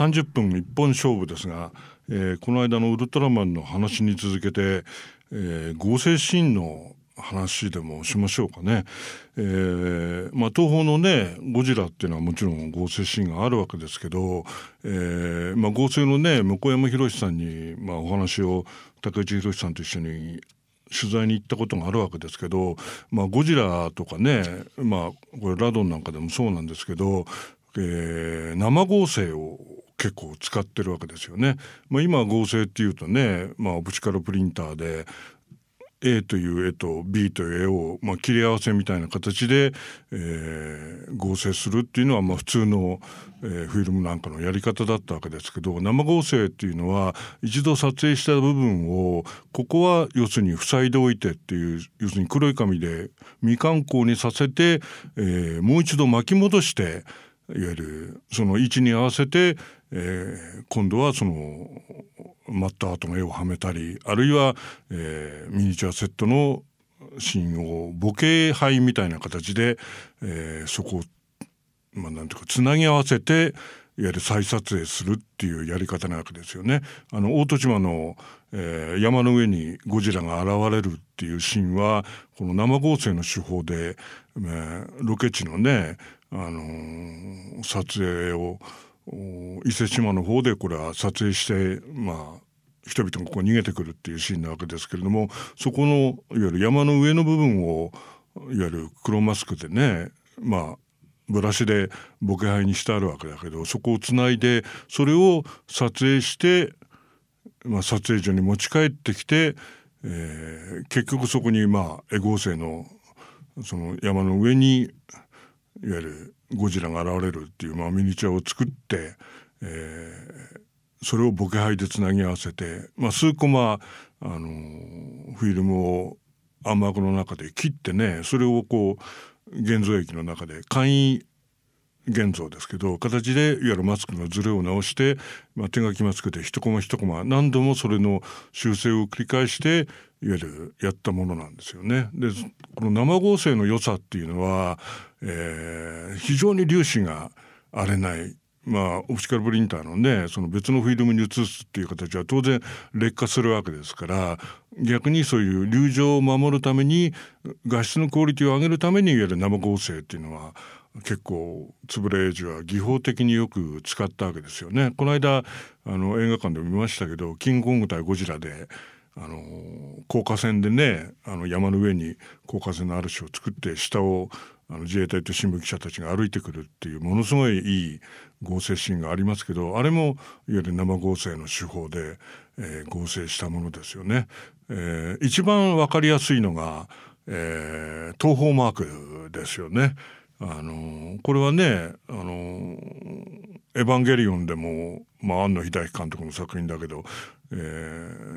30分一本勝負ですが、えー、この間のウルトラマンの話に続けて、えー、合成シーンの話でもしましょうかね。えー、まあ東宝のねゴジラっていうのはもちろん合成シーンがあるわけですけど、えー、まあ合成のね向山宏さんにまあお話を竹内宏さんと一緒に取材に行ったことがあるわけですけど、まあ、ゴジラとかね、まあ、これラドンなんかでもそうなんですけど、えー、生合成を結構使ってるわけですよね。まあ、今合成っていうとね、まあ、オプチカルプリンターで A という絵と B という絵を、まあ、切り合わせみたいな形で、えー、合成するっていうのは、まあ、普通の、えー、フィルムなんかのやり方だったわけですけど生合成っていうのは一度撮影した部分をここは要するに塞いでおいてっていう要するに黒い紙で未完工にさせて、えー、もう一度巻き戻していわゆるその位置に合わせて、えー、今度はそのマッタートの絵をはめたりあるいは、えー、ミニチュアセットのシーンをボケ灰みたいな形で、えー、そこを、まあ、なんていうかつなぎ合わせていわゆる再撮影するっていうやり方なわけですよね。あの大戸島の、えー、山の上にゴジラが現れるっていうシーンはこの生合成の手法で、えー、ロケ地のね、あのー、撮影を伊勢志摩の方でこれは撮影してまあ人々がここ逃げてくるっていうシーンなわけですけれどもそこのいわゆる山の上の部分をいわゆる黒マスクでねまあブラシでボケハイにしてあるわけだけどそこをつないでそれを撮影して、まあ、撮影所に持ち帰ってきて、えー、結局そこにまあエゴー星のその山の上にいわゆるゴジラが現れるっていう、まあ、ミニチュアを作って、えー、それをボケハイでつなぎ合わせて、まあ、数コマ、あのー、フィルムを暗幕の中で切ってねそれをこう現像液の中で簡易現像ですけど形でいわゆるマスクのズレを直して、まあ、手書きマスクで一コマ一コマ何度もそれの修正を繰り返していわゆるやったものなんですよね。でこの生合成の良さっていうのは、えー、非常に粒子が荒れないまあ、オプチカルプリンターのねその別のフィルムに移すっていう形は当然劣化するわけですから逆にそういう流状を守るために画質のクオリティを上げるためにいわゆる生合成っていうのは結構円谷英二は技法的によく使ったわけですよね。この間あの映画館で見ましたけど「キングコング対ゴジラで」あの高架線でねあの山の上に高架線のある種を作って下をあの自衛隊と新聞記者たちが歩いてくるっていうものすごいいい合成シーンがありますけどあれもいわゆる生合成の手法で、えー、合成したものですよね。えー、一番わかりやすいのが、えー、東方マークですよね。あのこれはね「あのエヴァンゲリオン」でも、まあ、庵野秀明監督の作品だけど、え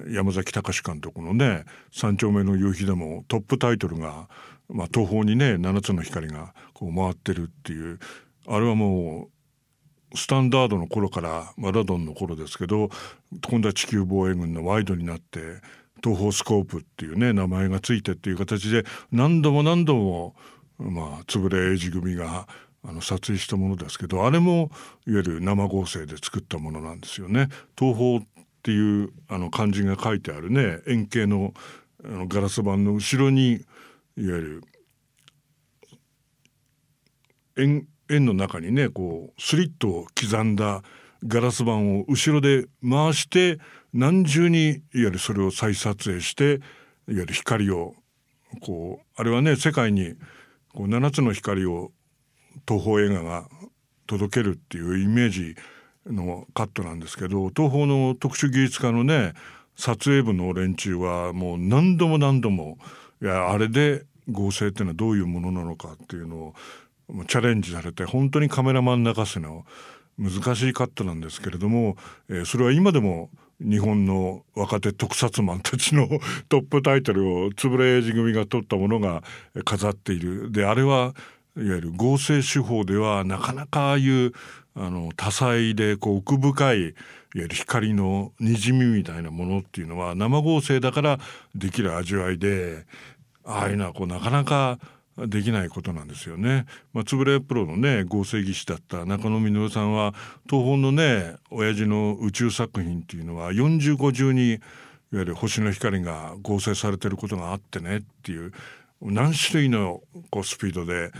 ー、山崎隆監督のね「三丁目の夕日」でもトップタイトルが、まあ、東方にね7つの光がこう回ってるっていうあれはもうスタンダードの頃からマラドンの頃ですけど今度は地球防衛軍のワイドになって東方スコープっていうね名前がついてっていう形で何度も何度もまあ円谷英二組があの撮影したものですけどあれもいわゆる生合成で作ったものなんですよね。東方っていうあの漢字が書いてあるね円形のあのガラス板の後ろにいわゆる円円の中にねこうスリットを刻んだガラス板を後ろで回して何重にいわゆるそれを再撮影していわゆる光をこうあれはね世界にこう7つの光を東宝映画が届けるっていうイメージのカットなんですけど東宝の特殊技術家のね撮影部の連中はもう何度も何度もいやあれで合成っていうのはどういうものなのかっていうのをチャレンジされて本当にカメラマン泣かせの難しいカットなんですけれども、えー、それは今でも日本の若手特撮マンたちの トップタイトルを円谷英二組が取ったものが飾っている。であれはいわゆる合成手法ではなかなかああいうあの多彩でこう奥深いいわゆる光のにじみみたいなものっていうのは生合成だからできる味わいでああいうのはこうなかなかできないことなんですよね。まあ、つぶれプロのね合成技師だった中野稔さんは東宝のね親父の宇宙作品っていうのは4050にいわゆる星の光が合成されてることがあってねっていう何種類のこうスピードで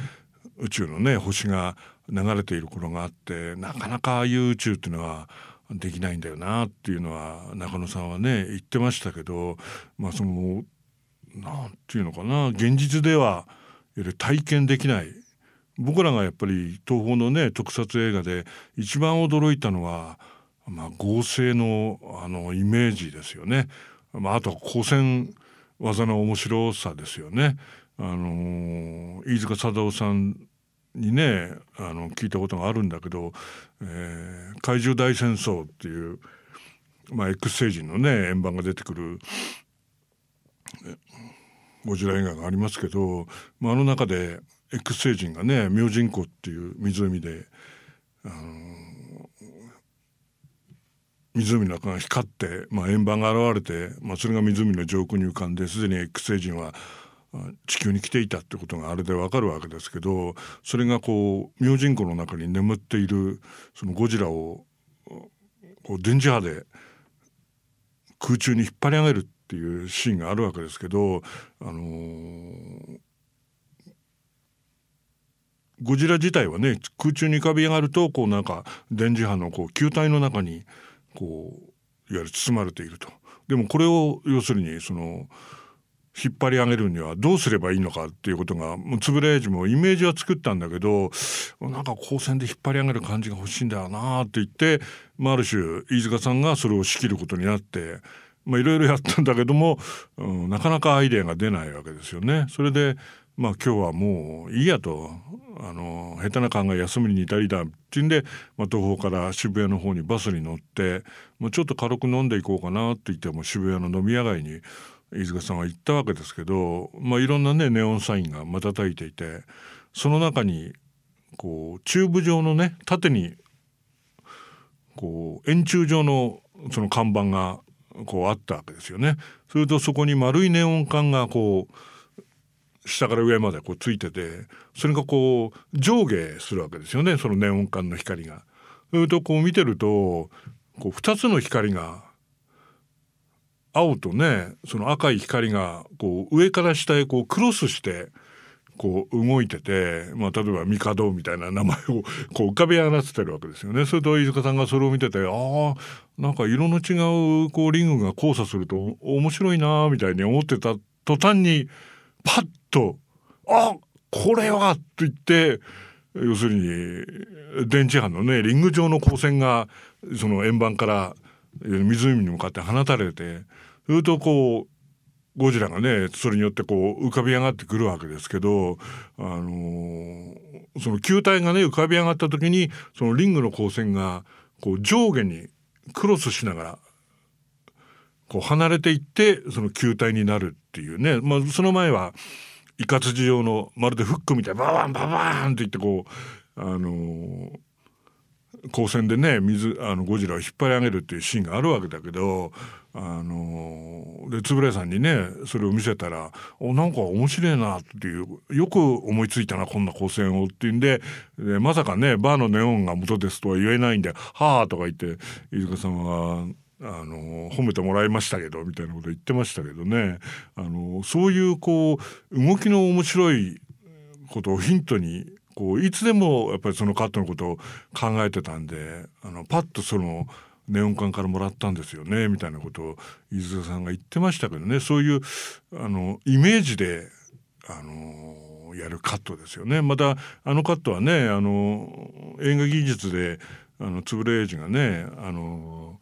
宇宙のね星が流れていることがあってなかなかああいう宇宙っていうのはできないんだよなっていうのは中野さんはね言ってましたけどまあそのなんていうのかな現実では体験できない僕らがやっぱり東宝のね特撮映画で一番驚いたのは、まあ、合成のあのイメージですよね。まあ、あとは光線技の面白さですよね。あの飯塚貞夫さんにねあの聞いたことがあるんだけど「えー、怪獣大戦争」っていう、まあ、X 星人のね円盤が出てくるゴジラ映画がありますけど、まあ、あの中で X 星人がね明神湖っていう湖で、あの湖の中が光って、まあ、円盤が現れて、まあ、それが湖の上空に浮かんですでに X 星人は地球に来ていたってことがあれでわかるわけですけどそれがこう明神湖の中に眠っているそのゴジラをこう電磁波で空中に引っ張り上げるっていうシーンがあるわけですけどあのー、ゴジラ自体はね空中に浮かび上がるとこうなんか電磁波のこう球体の中にこういわゆる包まれていると。でもこれを要するにその引っ張り上げるにはどうすればいいのかっていうことがもう円谷もイメージは作ったんだけどなんか光線で引っ張り上げる感じが欲しいんだよなって言って、まあ、ある種飯塚さんがそれを仕切ることになってまあいろいろやったんだけども、うん、なかなかアイデアが出ないわけですよね。それでまあ今日はもういいやとあの下手な考え休みに至りだっていうんで、まあ、東宝から渋谷の方にバスに乗って、まあ、ちょっと軽く飲んでいこうかなって言っても渋谷の飲み屋街に飯塚さんは行ったわけですけど、まあ、いろんなねネオンサインが瞬いていてその中にこうチューブ状のね縦にこう円柱状のその看板がこうあったわけですよね。するとそこに丸いネオン管がこう下から上までこうついててそれがこう上下するわけですよねそのネオン管の光が。それとこう見てるとこう2つの光が青とねその赤い光がこう上から下へこうクロスしてこう動いてて、まあ、例えば帝みたいな名前をこう浮かび上がってるわけですよね。それと飯塚さんがそれを見ててああなんか色の違うこうリングが交差すると面白いなみたいに思ってた途端にパッと「あこれは!」と言って要するに電磁波のねリング状の光線がその円盤から湖に向かって放たれてするとこうゴジラがねそれによってこう浮かび上がってくるわけですけど、あのー、その球体がね浮かび上がった時にそのリングの光線がこう上下にクロスしながらこう離れていってその球体になるっていうね、まあ、その前はイカツ状のまるでフックみたいなババンババーンっていってこうあのー光線でね水あのゴジラを引っ張り上げるっていうシーンがあるわけだけどあので円谷さんにねそれを見せたら「おなんか面白いな」っていうよく思いついたなこんな光線をっていうんででまさかねバーのネオンが元ですとは言えないんで「はあ」とか言って飯塚さんはあの褒めてもらいましたけどみたいなこと言ってましたけどね。あのそういうこう動きの面白いことをヒントにこういつでもやっぱりそのカットのことを考えてたんであのパッとそのネオン管からもらったんですよねみたいなことを飯塚さんが言ってましたけどねそういうあのイメージであのやるカットですよね。またあのカットはねあの映画技術であの円谷英二がねあの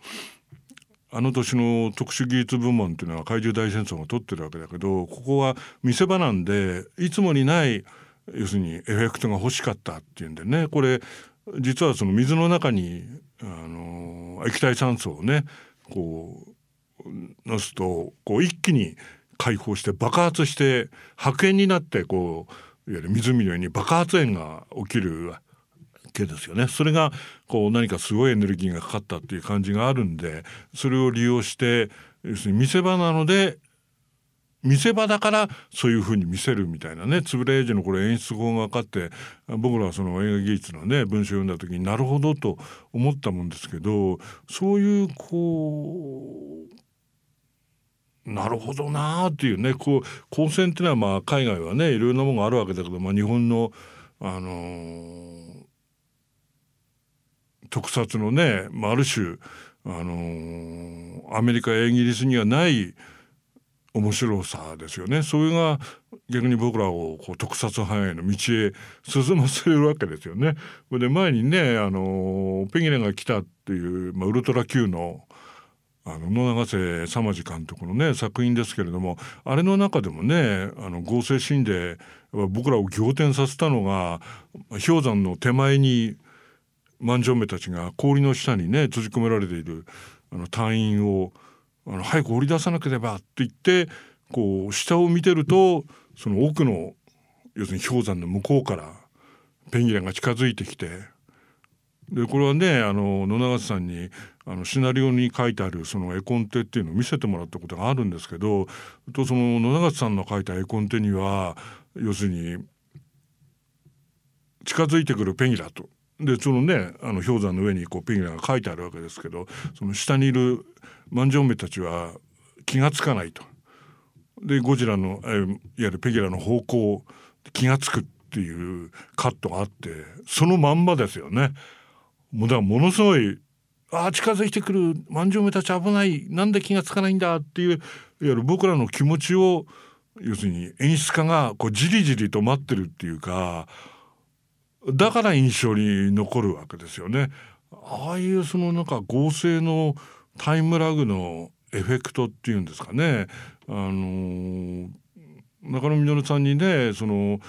あの年の特殊技術部門っていうのは怪獣大戦争が取ってるわけだけどここは見せ場なんでいつもにない要するにエフェクトが欲しかったっていうんでねこれ実はその水の中にあの液体酸素をねこうのすとこう一気に解放して爆発して白煙になってこういわゆる湖のように爆発炎が起きるわけですよね。それがこう何かすごいエネルギーがかかったっていう感じがあるんでそれを利用して要するに見せ場なので見せ場だからそういうふうに見せるみたいなね円谷英二のこれ演出法が分かって僕らはその映画技術のね文章を読んだ時になるほどと思ったもんですけどそういうこうなるほどなーっていうねこう光線っていうのはまあ海外はねいろいろなものがあるわけだけど、まあ、日本のあのー、特撮のね、まあ、ある種あのー、アメリカやイギリスにはない面白さですよねそれが逆に僕らをこう特撮班への道へ進ませるわけですよね。で前にねあのペギレが来たっていう、まあ、ウルトラ Q のあの野永瀬さまじ監督のね作品ですけれどもあれの中でもねあの合成シーンで僕らを仰天させたのが氷山の手前に万丈目たちが氷の下にね閉じ込められているあの隊員をあの早く降り出さなければって言ってこう下を見てるとその奥の要するに氷山の向こうからペンギンが近づいてきてでこれはねあの野永さんにあのシナリオに書いてあるその絵コンテっていうのを見せてもらったことがあるんですけどとその野永さんの書いた絵コンテには要するに近づいてくるペンギラと。でそのねあの氷山の上にこうペンギラが書いてあるわけですけどその下にいる万丈梅たちは気が付かないと。でゴジラの、いわゆるペギラの方向気が付くっていうカットがあってそのまんまですよね。もうだからものすごいああ近づいてくる万丈梅たち危ないなんで気が付かないんだっていういわゆる僕らの気持ちを要するに演出家がこうじりじりと待ってるっていうかだから印象に残るわけですよね。ああいうそのなんか合成のタイムラグのエフェクトっていうんですかね。あの中野実さんにねその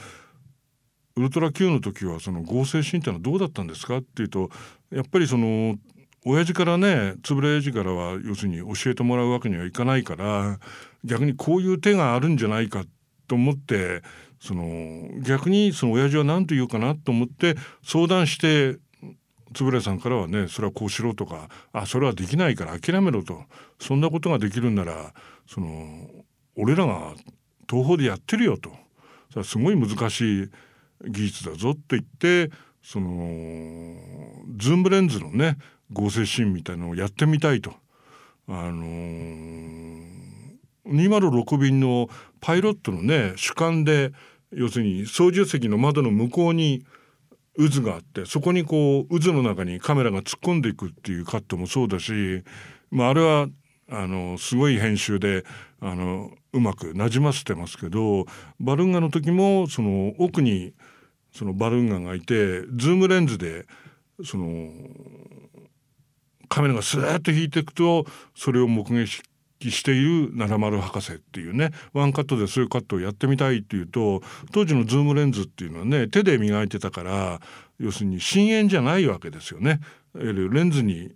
ウルトラ Q の時はその合成シーンってのはどうだったんですかっていうとやっぱりその親父からね円谷英二からは要するに教えてもらうわけにはいかないから逆にこういう手があるんじゃないかと思ってその逆にその親父は何と言うかなと思って相談して円さんからはねそれはこうしろとかあそれはできないから諦めろとそんなことができるんならその俺らが東宝でやってるよとそれはすごい難しい技術だぞって言ってそのズームレンズのね合成シーンみたいのをやってみたいと。あのー、206便のパイロットのね主観で要するに操縦席の窓の向こうに渦があってそこにこう渦の中にカメラが突っ込んでいくっていうカットもそうだし、まあ、あれはあのすごい編集であのうまくなじませてますけどバルンガの時もその奥にそのバルンガがいてズームレンズでそのカメラがスーッと引いていくとそれを目撃している奈良丸博士っていうねワンカットでそういうカットをやってみたいっていうと当時のズームレンズっていうのはね手で磨いてたから要するに真円じゃないわけですよね。レンズに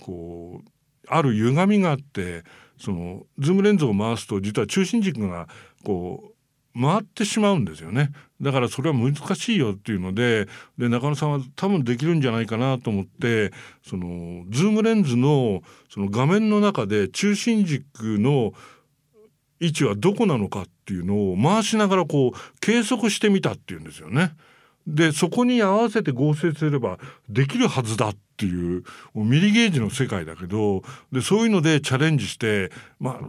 こうある歪みがあってそのズームレンズを回すと実は中心軸がこう回ってしまうんですよねだからそれは難しいよっていうのでで中野さんは多分できるんじゃないかなと思ってそのズームレンズのその画面の中で中心軸の位置はどこなのかっていうのを回しながらこう計測してみたっていうんですよね。でそこに合わせて合成すればできるはずだっていうミリゲージの世界だけどでそういうのでチャレンジしてまあ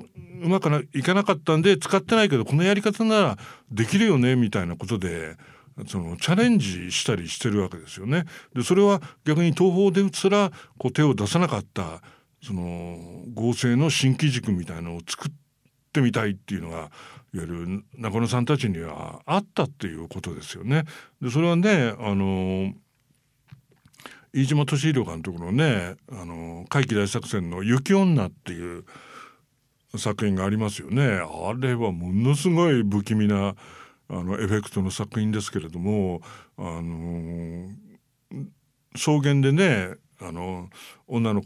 うまくいかなかったんで使ってないけどこのやり方ならできるよねみたいなことでそのチャレンジしたりしてるわけですよね。でそれは逆に東方ですらこう手を出さなかったその合成の新機軸みたいのを作ってみたいっていうのがわゆる中野さんたちにはあったっていうことですよね。でそれはねあの飯島敏弘監督のね「あの怪奇大作戦」の「雪女」っていう作品がありますよね。あれはものすごい不気味なあのエフェクトの作品ですけれどもあの草原でねあの女の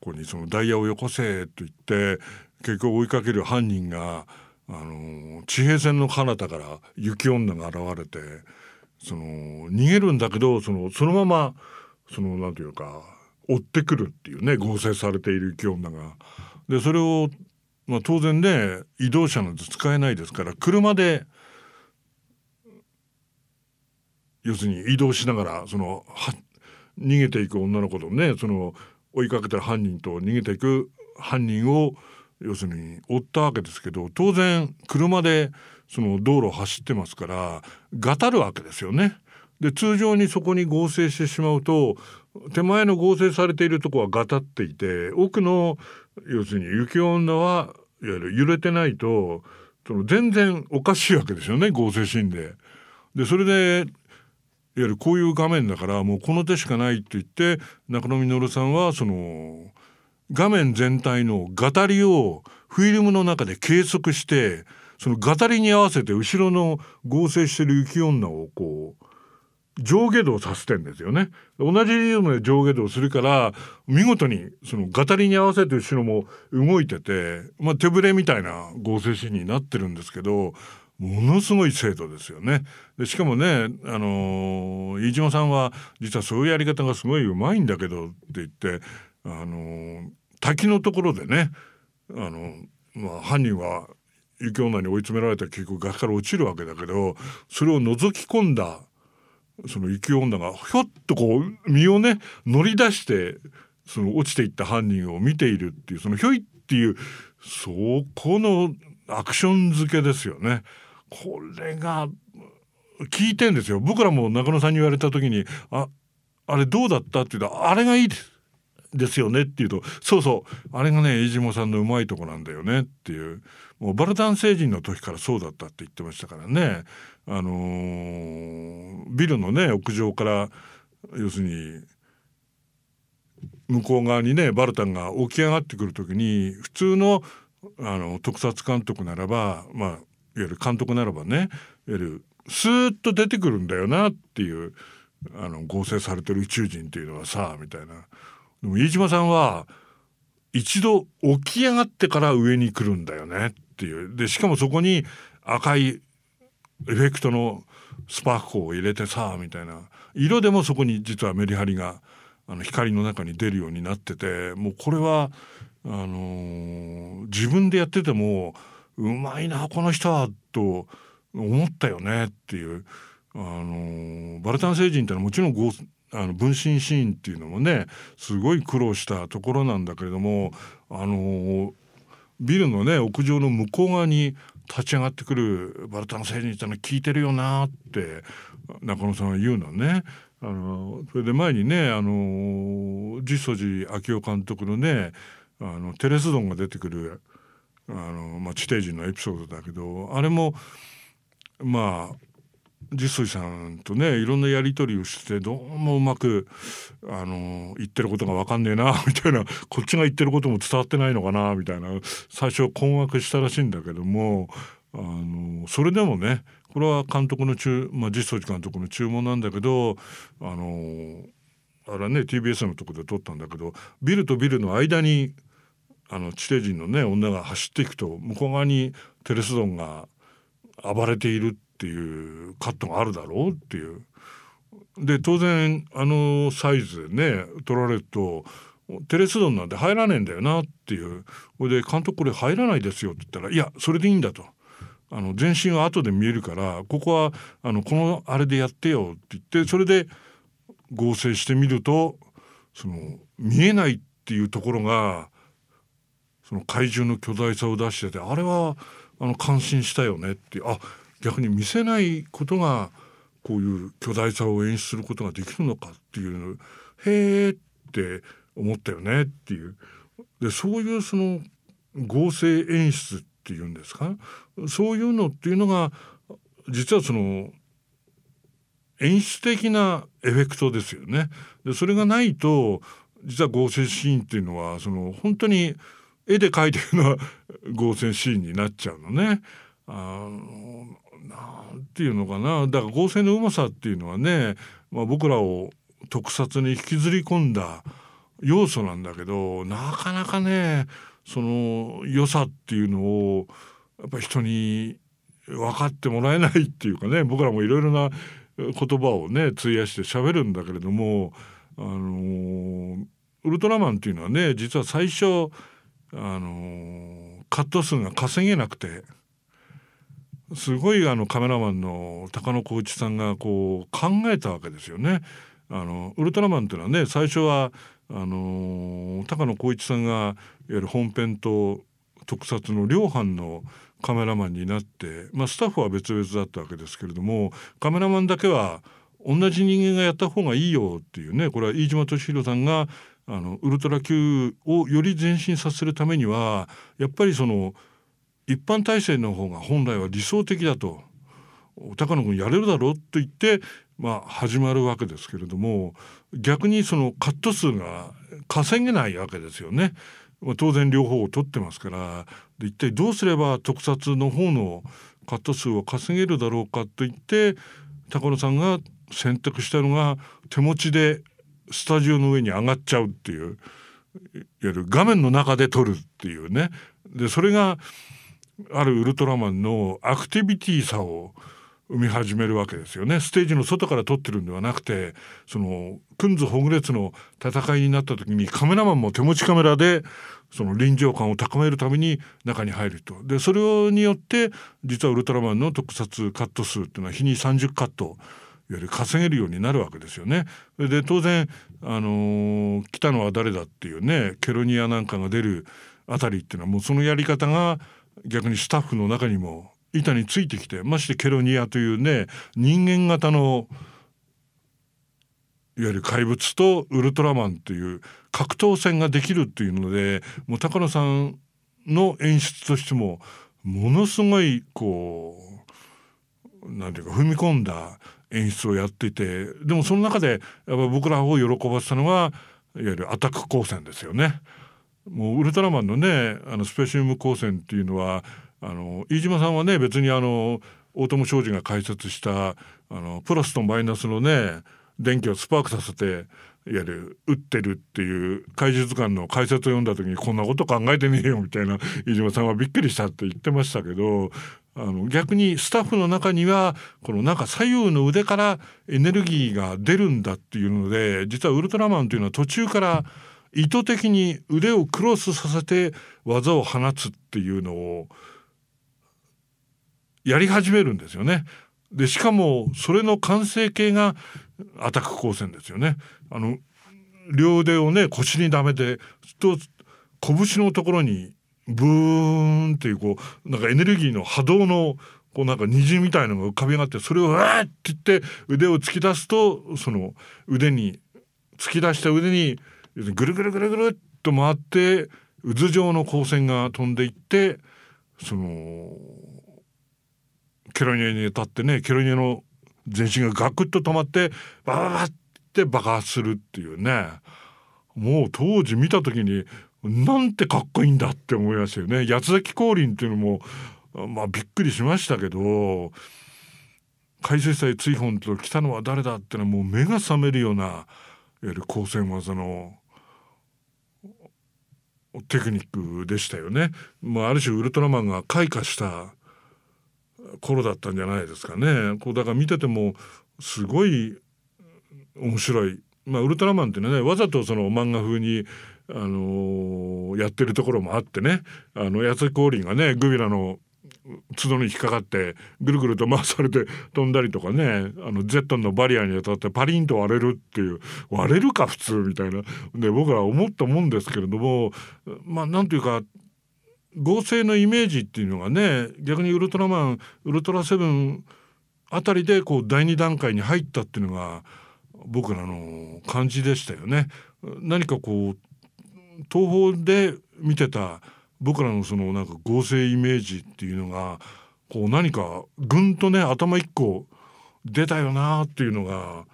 子にそのダイヤをよこせと言って結局追いかける犯人があの地平線の彼方から雪女が現れてその逃げるんだけどそのそのままそのなんていうか追ってくるっていうね合成されている雪女が。でそれをまあ、当然ね移動車なんて使えないですから車で要するに移動しながらそのは逃げていく女の子とねその追いかけた犯人と逃げていく犯人を要するに追ったわけですけど当然車でその道路を走ってますからがたるわけですよね。で通常にそこに合成してしまうと手前の合成されているとこはがたっていて奥の要するに雪女はいわゆる揺れてないとその全然おかしいわけですよね合成シーンで。でそれでいわゆるこういう画面だからもうこの手しかないって言って中野実さんはその画面全体のガタリをフィルムの中で計測してそのガタリに合わせて後ろの合成してる雪女をこう上下動させてんですよね。同じリズムで上下動するから見事にそのガタリに合わせて後ろも動いてて、まあ、手ぶれみたいな合成シーンになってるんですけどものすごい精度ですよね。でしかもね、あのー、飯島さんは実はそういうやり方がすごいうまいんだけどって言って、あのー、滝のところでね、あのまあ、犯人は雪女に追い詰められた結局崖から落ちるわけだけどそれを覗き込んだその雪女がひょっとこう身をね乗り出してその落ちていった犯人を見ているっていうそのひょいっていうそこのアクション付けですよね。これが聞いてんですよ。僕らも中野さんに言われた時に「ああれどうだった?」って言うと「あれがいいです」ですよねっていうとそうそうあれがね飯島さんのうまいとこなんだよねっていうもうバルタン星人の時からそうだったって言ってましたからねあのー、ビルのね屋上から要するに向こう側にねバルタンが起き上がってくる時に普通のあの特撮監督ならばまあいわゆる監督ならばねいわゆるスーッと出てくるんだよなっていうあの合成されてる宇宙人っていうのはさみたいな。でも飯島さんは一度起き上がってから上に来るんだよねっていう。でしかもそこに赤いエフェクトのスパークを入れてさみたいな。色でもそこに実はメリハリがあの光の中に出るようになっててもうこれはあのー、自分でやっててもうまいなこの人はと思ったよねっていう、あのー、バルタン星人ってのはもちろんあの分身シーンっていうのもねすごい苦労したところなんだけれどもあの、ビルのね屋上の向こう側に立ち上がってくるバルタの星人ってのは聞いてるよなって中野さんは言うのね。あのそれで前にねあの実相寺昭夫監督のねあのテレスドンが出てくるあの、まあ、地底人のエピソードだけどあれもまあ実相寺さんとねいろんなやり取りをしてどうもうまくあの言ってることが分かんねえな みたいなこっちが言ってることも伝わってないのかなみたいな最初困惑したらしいんだけどもあのそれでもねこれは監督の注、まあ、実相寺監督の注文なんだけどあのあれね TBS のとこで撮ったんだけどビルとビルの間にあの地底人のね女が走っていくと向こう側にテレスドンが暴れているってていうカットがあるだろうっていう。で当然あのサイズでね撮られるとテレスドンなんて入らねえんだよなっていうほいで監督これ入らないですよって言ったらいやそれでいいんだと。あの全身は後で見えるからここはあのこのあれでやってよって言ってそれで合成してみるとその見えないっていうところがその怪獣の巨大さを出しててあれはあの感心したよねってあ逆に見せないことがこういう巨大さを演出することができるのかっていうへえって思ったよねっていうでそういうその合成演出っていうんですか？そういうのっていうのが実はその演出的なエフェクトですよね。でそれがないと実は合成シーンっていうのはその本当に絵で描いてるような合成シーンになっちゃうのね。あのなんていうのかな。だから合成のうまさっていうのはね、まあ、僕らを特撮に引きずり込んだ要素なんだけどなかなかねその良さっていうのをやっぱ人に分かってもらえないっていうかね僕らもいろいろな言葉をね費やして喋るんだけれどもあのウルトラマンっていうのはね実は最初あのカット数が稼げなくてすごいあのカメラマンの高野光一さんがこう考えたわけですよね。あのウルトラマンっていうのはね最初はあの高野光一さんがいわゆる本編と特撮の両班のカメラマンになって、まあ、スタッフは別々だったわけですけれどもカメラマンだけは同じ人間がやった方がいいよっていうねこれは飯島敏弘さんがあのウルトラ Q をより前進させるためにはやっぱりその一般体制の方が本来は理想的だと高野君やれるだろうと言って、まあ、始まるわけですけれども逆にそのカット数が稼げないわけですよね。まあ、当然両方を取ってますからで一体どうすれば特撮の方のカット数を稼げるだろうかと言って高野さんが選択したのが手持ちでスタジオの上に上がっちゃうっていういわゆる画面の中で撮るっていうねでそれがあるウルトラマンのアクティビティさを生み始めるわけですよねステージの外から撮ってるんではなくてそのクンズホグレツの戦いになった時にカメラマンも手持ちカメラでその臨場感を高めるために中に入るとでそれによって実はウルトラマンの特撮カット数っていうのは日に30カットいわゆる稼げるようになるわけですよね。で当然、あのー、来たのは誰だっていうねケロニアなんかが出るあたりっていうのはもうそのやり方が逆にスタッフの中にも板についてきてましてケロニアというね人間型のいわゆる怪物とウルトラマンという格闘戦ができるっていうのでもう高野さんの演出としてもものすごいこうなんていうか踏み込んだ演出をやっていてでもその中でやっぱ僕らを喜ばせたのはいわゆるアタック光線ですよね。もうウルトラマンのねあのスペシウム光線っていうのはあの飯島さんはね別にあの大友商事が開設したあのプラスとマイナスのね電気をスパークさせていわゆる打ってるっていう怪獣図鑑の解説を読んだ時にこんなこと考えてねえよみたいな飯島さんはびっくりしたって言ってましたけどあの逆にスタッフの中にはこのなんか左右の腕からエネルギーが出るんだっていうので実はウルトラマンというのは途中から意図的に腕をクロスさせて技を放つっていうのをやり始めるんですよね。でしかもそれの完成形がアタック光線ですよね。あの両腕をね腰にダメてと拳のところにブーンっていうこうなんかエネルギーの波動のこうなんか虹みたいのが浮かび上がってそれをわーって言って腕を突き出すとその腕に突き出した腕にぐるぐるぐるぐるっと回って渦状の光線が飛んでいってそのケロニアに立ってねケロニアの全身がガクッと止まってバババって爆発するっていうねもう当時見た時になんてかっこいいんだって思いましたよね。八崎降臨っていうのもまあびっくりしましたけど海水祭追本と来たのは誰だってのはもう目が覚めるようないわゆる光線技のテクニックでしたよね。まあ、ある種ウルトラマンが開花した頃だったんじゃないですかね。こうだから見ててもすごい面白い。まあ、ウルトラマンってねわざとその漫画風にあのー、やってるところもあってねあの八つ降臨がねグビラの角に引っかかってぐるぐると回されて飛んだりとかねあのゼットンのバリアに当たってパリンと割れるっていう割れるか普通みたいなで僕は思ったもんですけれどもまあなんというか合成のイメージっていうのがね逆にウルトラマンウルトラセブンあたりでこう第2段階に入ったっていうのが僕らの感じでしたよね。何かこう東宝で見てた僕らのそのなんか合成イメージっていうのがこう何かぐんとね頭一個出たよなっていうのが、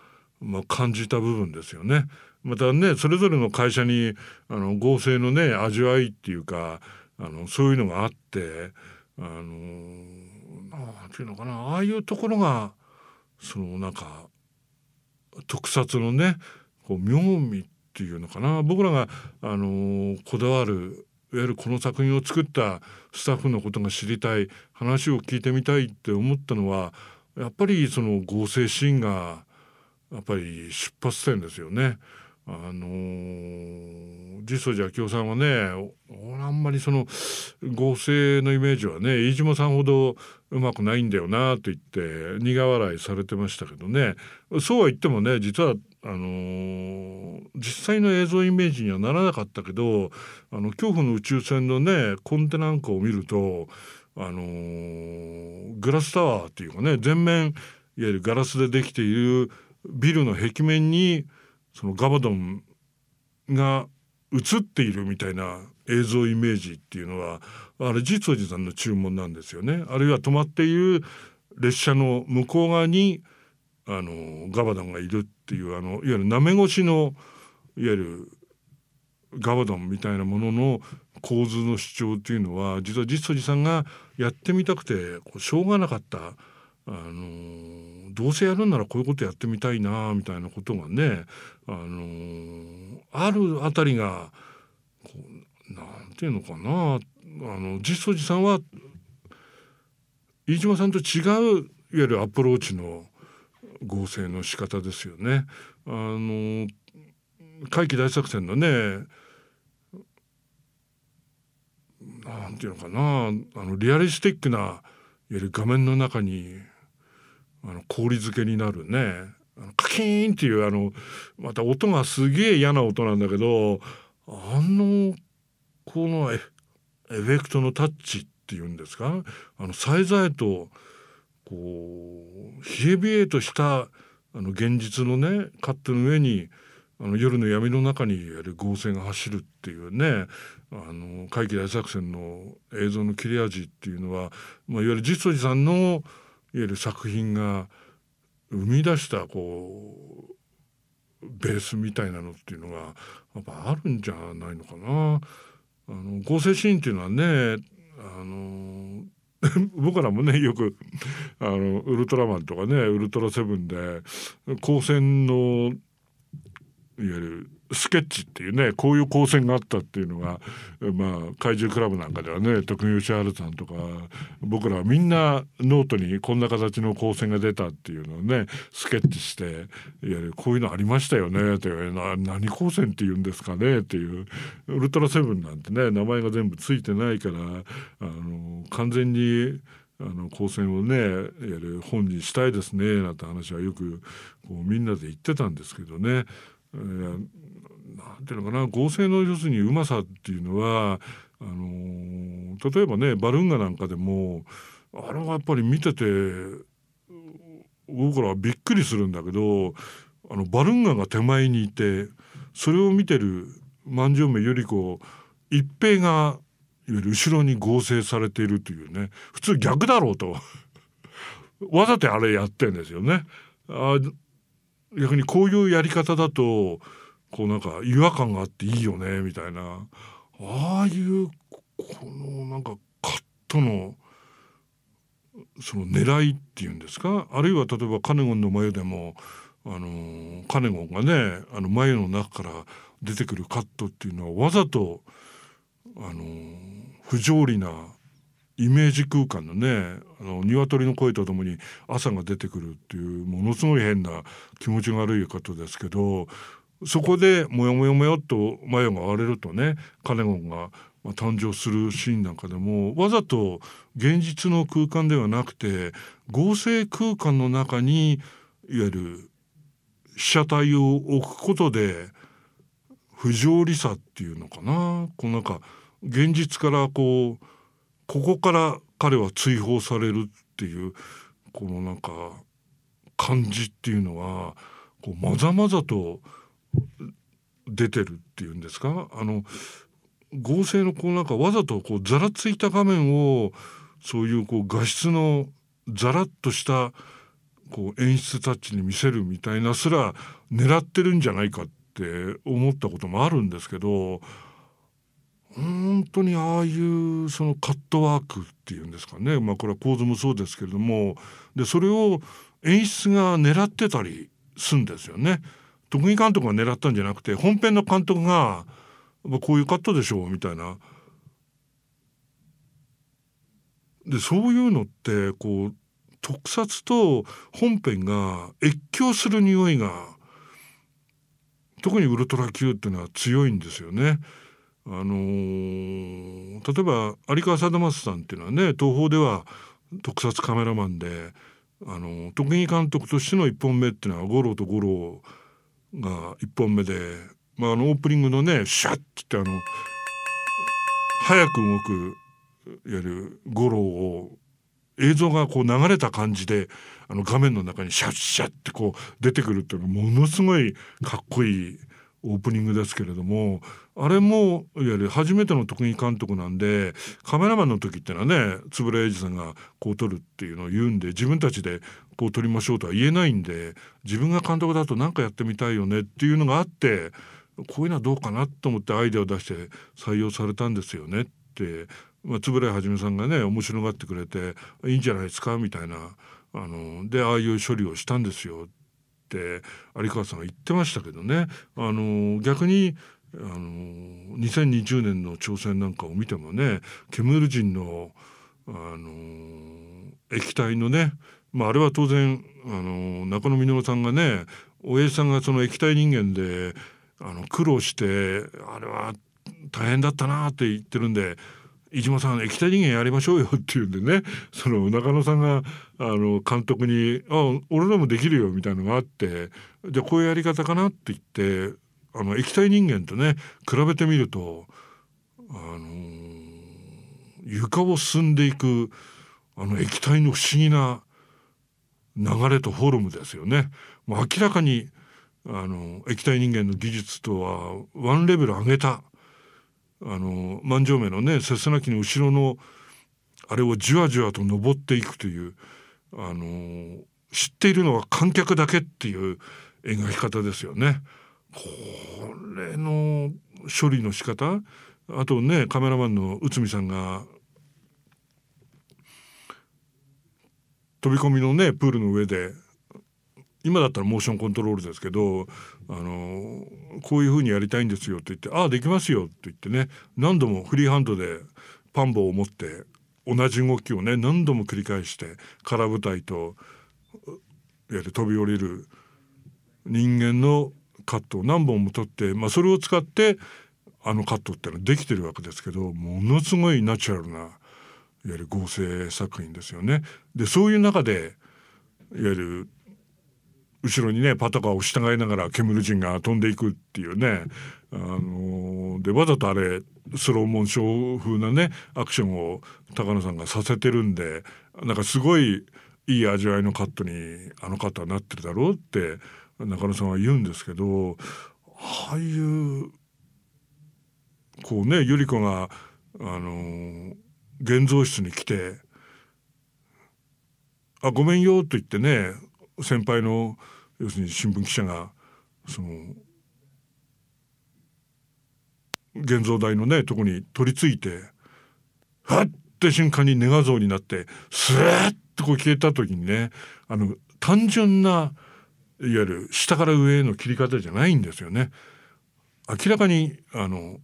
まあ、感じた部分ですよね。またねそれぞれの会社にあの合成のね味わいっていうかあのそういうのがあってあのなんていうのかなああいうところがそのなんか特撮のねこう妙味っていうのかな僕らが、あのこだわるわゆるこの作品を作ったスタッフのことが知りたい話を聞いてみたいって思ったのはやっぱりその合成シーンがやっぱり出発点ですよね。あのー、実相寺明夫さんはね俺あんまりその合成のイメージはね飯島さんほどうまくないんだよなと言って苦笑いされてましたけどねそうは言ってもね実はあのー、実際の映像イメージにはならなかったけどあの恐怖の宇宙船のねコンテナなんかを見るとあのー、グラスタワーっていうかね全面いわゆるガラスでできているビルの壁面にそのガバドンが映っているみたいな映像イメージっていうのはあれ実相寺さんの注文なんですよね。あるいは止まっている列車の向こう側にあのガバドンがいるっていうあのいわゆるなめ越しのいわゆるガバドンみたいなものの構図の主張っていうのは実は実相寺さんがやってみたくてこうしょうがなかったあのどうせやるんならこういうことやってみたいなみたいなことがねあのあるあたりがこうなんていうのかなあの実相寺さんは飯島さんと違ういわゆるアプローチの合成の仕方ですよね。あの怪奇大作戦のねなんていうのかなあのリアリスティックないわゆる画面の中にあの氷漬けになるねカキーンっていうあのまた音がすげえ嫌な音なんだけどあのこのエフェクトのタッチっていうんですか？あのさえざえとこう冷え冷えとしたあの現実のねカットの上にあの夜の闇の中にやる合成が走るっていうねあの怪奇大作戦の映像の切れ味っていうのは、まあ、いわゆる実相寺さんのいわゆる作品が生み出したこうベースみたいなのっていうのがやっぱあるんじゃないのかな。あの合成シーンっていうのはねあの 僕らもねよくあのウルトラマンとかねウルトラセブンで光線のいわゆるスケッチっていうねこういう光線があったっていうのがまあ怪獣クラブなんかではね徳木吉春さんとか僕らはみんなノートにこんな形の光線が出たっていうのをねスケッチしていわゆるこういうのありましたよねってな何光線って言うんですかねっていうウルトラセブンなんてね名前が全部ついてないからあの完全にあの光線をねやる本にしたいですねなんて話はよくこうみんなで言ってたんですけどね。えーなんていうのかな合成の要するにうまさっていうのはあの例えばねバルンガなんかでもあれはやっぱり見てて僕らはびっくりするんだけどあのバルンガが手前にいてそれを見てる万丈目百合子一平がいわゆる後ろに合成されているというね普通逆だろうと わざとあれやってんですよね。あ逆にこういうやり方だとこうなんか違和感があっていいよねみたいな。ああいうこのなんかカットのその狙いっていうんですか？あるいは例えばカネゴンの眉でもあのカネゴンがねあの眉の中から出てくるカットっていうのはわざとあの不条理なイメージ空間のねあの鶏の声とともに朝が出てくるっていうものすごい変な気持ちが悪い方ですけどそこでもよもよもよっと眉が割れるとねカネゴンが誕生するシーンなんかでもわざと現実の空間ではなくて合成空間の中にいわゆる被写体を置くことで不条理さっていうのかな。こうなんか現実からこうここから彼は追放されるっていうこのなんか感じっていうのはこうまざまざと出てるっていうんですか？あの合成のこうなんかわざとこうざらついた画面をそういうこう画質のざらっとしたこう演出タッチに見せるみたいなすら狙ってるんじゃないかって思ったこともあるんですけど本当にああいうそのカットワークっていうんですかねまあこれは構図もそうですけれどもでそれを演出が狙ってたりするんですよね。徳木監督が狙ったんじゃなくて本編の監督がこういうカットでしょうみたいな。でそういうのってこう特撮と本編が越境する匂いが特にウルトラ Q っていうのは強いんですよね。あのー、例えば有川貞正さんっていうのはね東宝では特撮カメラマンで、あのー、特技監督としての1本目っていうのは五郎と五郎が1本目で、まあ、あのオープニングのねシャッってあの早く動くいわゆる五郎を映像がこう流れた感じであの画面の中にシャッシャッってこう出てくるっていうのはものすごいかっこいいオープニングですけれどもあれもいわゆる初めての特技監督なんでカメラマンの時ってのはね円谷英二さんがこう撮るっていうのを言うんで自分たちでこう撮りましょうとは言えないんで自分が監督だと何かやってみたいよねっていうのがあってこういうのはどうかなと思ってアイデアを出して採用されたんですよねって、まあ、円谷はさんがね面白がってくれていいんじゃないですかみたいなあのでああいう処理をしたんですよって有川さんが言ってましたけどね。あの逆にあの2020年の挑戦なんかを見てもねケムール人のあの液体のね、まあ、あれは当然あの中野稔さんがねおやさんがその液体人間であの苦労してあれは大変だったなって言ってるんで飯島さん液体人間やりましょうよっていうんでね その中野さんがあの監督に「あ俺らもできるよ」みたいなのがあってじゃこういうやり方かなって言ってあの液体人間とね比べてみるとあの床を進んでいくあの液体の不思議な流れとフォルムですよね。もう明らかにあの液体人間の技術とはワンレベル上げたあの万丈目のね切なきの後ろのあれをじわじわと登っていくというあの知っているのは観客だけっていう描き方ですよね。これの処理の仕方あとねカメラマンの内海さんが飛び込みのねプールの上で今だったらモーションコントロールですけどあのこういうふうにやりたいんですよって言って「ああできますよ」って言ってね何度もフリーハンドでパンボを持って同じ動きをね何度も繰り返して空舞台とやる飛び降りる人間のカットを何本も取って、まあ、それを使ってあのカットってのはできてるわけですけどものすごいナチュラルないわゆる合成作品ですよね。でそういう中でいわゆる後ろにねパトカーを従いながら煙陣が飛んでいくっていうね。あのでわざとあれスローモーション風なねアクションを高野さんがさせてるんでなんかすごいいい味わいのカットにあのカットはなってるだろうって中野さんは言うんですけどああいうこうね百合子があの現像室に来て「あごめんよ」と言ってね先輩の要するに新聞記者がその現像台のねとこに取り付いてはって瞬間にネガ像になってスーッとこう消えた時にねあの単純ないわゆる下から上への切り方じゃないんですよね。明らかにあの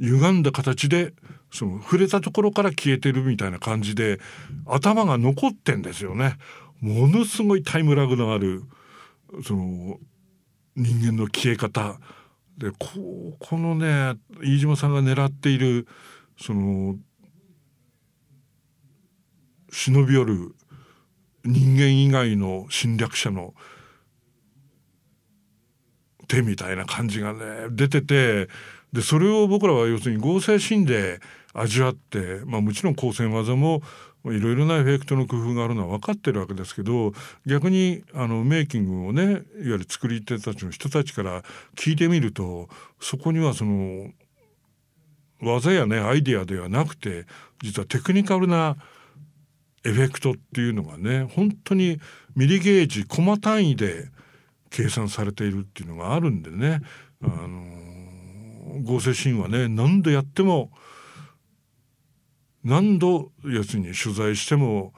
歪んだ形でその触れたところから消えてるみたいな感じで頭が残ってんですよね。ものすごいタイムラグのあるその人間の消え方。でここのね飯島さんが狙っているその忍び寄る人間以外の侵略者の手みたいな感じがね出ててでそれを僕らは要するに合成シーンで味わって、まあ、もちろん光線技もいろいろなエフェクトの工夫があるのは分かってるわけですけど逆にあのメイキングをねいわゆる作り手たちの人たちから聞いてみるとそこにはその技やねアイデアではなくて実はテクニカルなエフェクトっていうのがね本当にミリゲージコマ単位で計算されているっていうのがあるんでね。あの合成シーンはね何度やっても何度要するに取材しても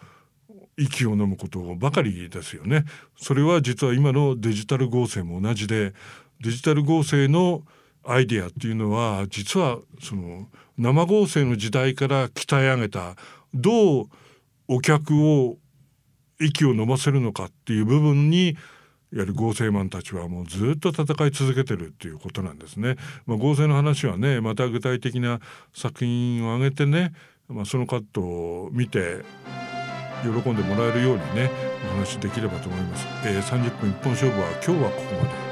息を飲むことばかりですよね。それは実は今のデジタル合成も同じでデジタル合成のアイデアっていうのは実はその生合成の時代から鍛え上げたどうお客を息を飲ませるのかっていう部分にいわゆる合成マンたちはもうずっと戦い続けてるっていうことなんですね。まあ、合成の話はねまた具体的な作品を挙げてね、まあ、そのカットを見て喜んでもらえるようにねお話できればと思います。えー、30分一本勝負は今日はここまで。